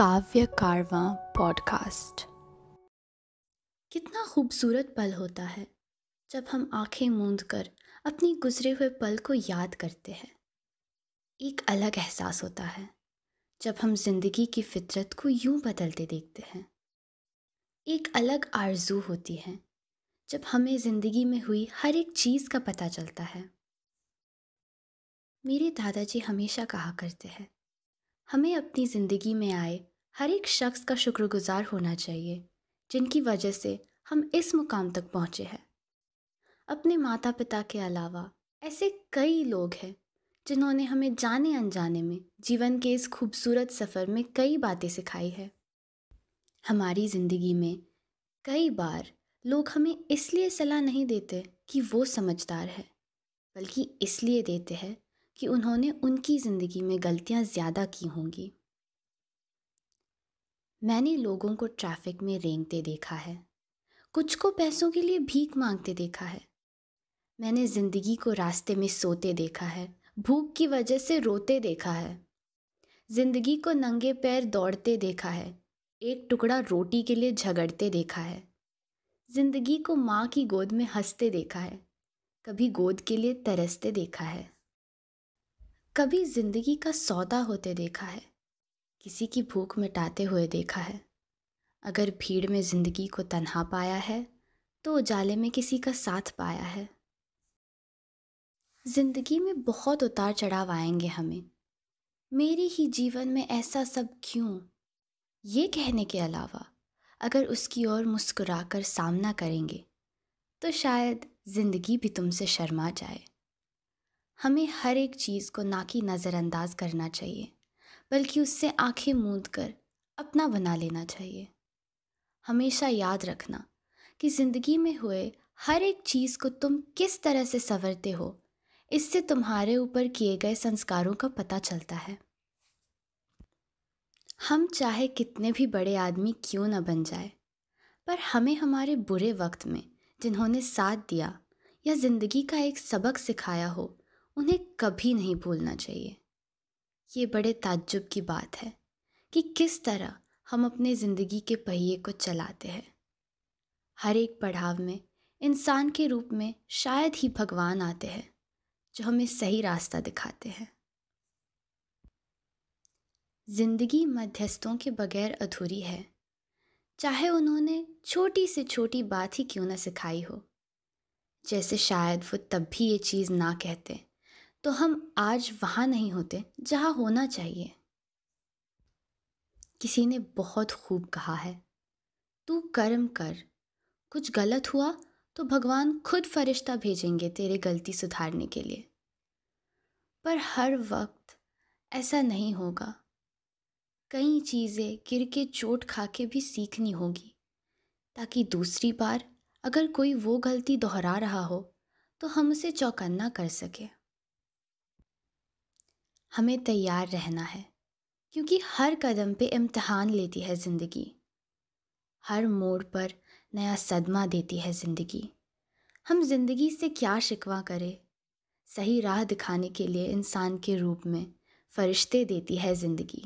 काव्य कारवा पॉडकास्ट कितना खूबसूरत पल होता है जब हम आँखें मूंद कर अपनी गुजरे हुए पल को याद करते हैं। एक अलग एहसास होता है जब हम ज़िंदगी की फितरत को यूँ बदलते देखते हैं। एक अलग आरज़ू होती है जब हमें ज़िंदगी में हुई हर एक चीज़ का पता चलता है। मेरे दादाजी हमेशा कहा करते हैं, हमें अपनी ज़िंदगी में आए हर एक शख्स का शुक्रगुजार होना चाहिए, जिनकी वजह से हम इस मुकाम तक पहुँचे हैं। अपने माता पिता के अलावा ऐसे कई लोग हैं, जिन्होंने हमें जाने अनजाने में जीवन के इस खूबसूरत सफ़र में कई बातें सिखाई है। हमारी ज़िंदगी में कई बार लोग हमें इसलिए सलाह नहीं देते कि वो समझदार है, बल्कि इसलिए देते हैं कि उन्होंने उनकी ज़िंदगी में गलतियाँ ज़्यादा की होंगी। मैंने लोगों को ट्रैफ़िक में रेंगते देखा है। कुछ को पैसों के लिए भीख मांगते देखा है। मैंने ज़िंदगी को रास्ते में सोते देखा है। भूख की वजह से रोते देखा है। ज़िंदगी को नंगे पैर दौड़ते देखा है। एक टुकड़ा रोटी के लिए झगड़ते देखा है। ज़िंदगी को माँ की गोद में हँसते देखा है। कभी गोद के लिए तरसते देखा है। कभी ज़िंदगी का सौदा होते देखा है। किसी की भूख मिटाते हुए देखा है। अगर भीड़ में ज़िंदगी को तन्हा पाया है तो उजाले में किसी का साथ पाया है। ज़िंदगी में बहुत उतार चढ़ाव आएँगे हमें। मेरी ही जीवन में ऐसा सब क्यों? ये कहने के अलावा, अगर उसकी ओर मुस्कुराकर सामना करेंगे तो शायद ज़िंदगी भी तुमसे शर्मा जाए। हमें हर एक चीज़ को ना कि नज़रअंदाज करना चाहिए। बल्कि उससे आँखें मूंद कर अपना बना लेना चाहिए। हमेशा याद रखना कि ज़िंदगी में हुए हर एक चीज़ को तुम किस तरह से संवरते हो, इससे तुम्हारे ऊपर किए गए संस्कारों का पता चलता है। हम चाहे कितने भी बड़े आदमी क्यों न बन जाए, पर हमें हमारे बुरे वक्त में जिन्होंने साथ दिया या ज़िंदगी का एक सबक सिखाया हो, उन्हें कभी नहीं भूलना चाहिए। ये बड़े ताज्जुब की बात है कि किस तरह हम अपने ज़िंदगी के पहिए को चलाते हैं। हर एक पड़ाव में इंसान के रूप में शायद ही भगवान आते हैं, जो हमें सही रास्ता दिखाते हैं। ज़िंदगी मध्यस्थों के बगैर अधूरी है। चाहे उन्होंने छोटी से छोटी बात ही क्यों ना सिखाई हो। जैसे शायद वो तब भी ये चीज़ ना कहते तो हम आज वहाँ नहीं होते, जहाँ होना चाहिए। किसी ने बहुत खूब कहा है, तू कर्म कर, कुछ गलत हुआ तो भगवान खुद फरिश्ता भेजेंगे तेरे गलती सुधारने के लिए। पर हर वक्त ऐसा नहीं होगा। कई चीज़ें गिर के चोट खा के भी सीखनी होगी, ताकि दूसरी बार अगर कोई वो गलती दोहरा रहा हो तो हम उसे चौकन्ना कर सके। हमें तैयार रहना है, क्योंकि हर कदम पे इम्तहान लेती है ज़िंदगी। हर मोड़ पर नया सदमा देती है ज़िंदगी। हम ज़िंदगी से क्या शिकवा करें? सही राह दिखाने के लिए इंसान के रूप में फ़रिश्ते देती है ज़िंदगी।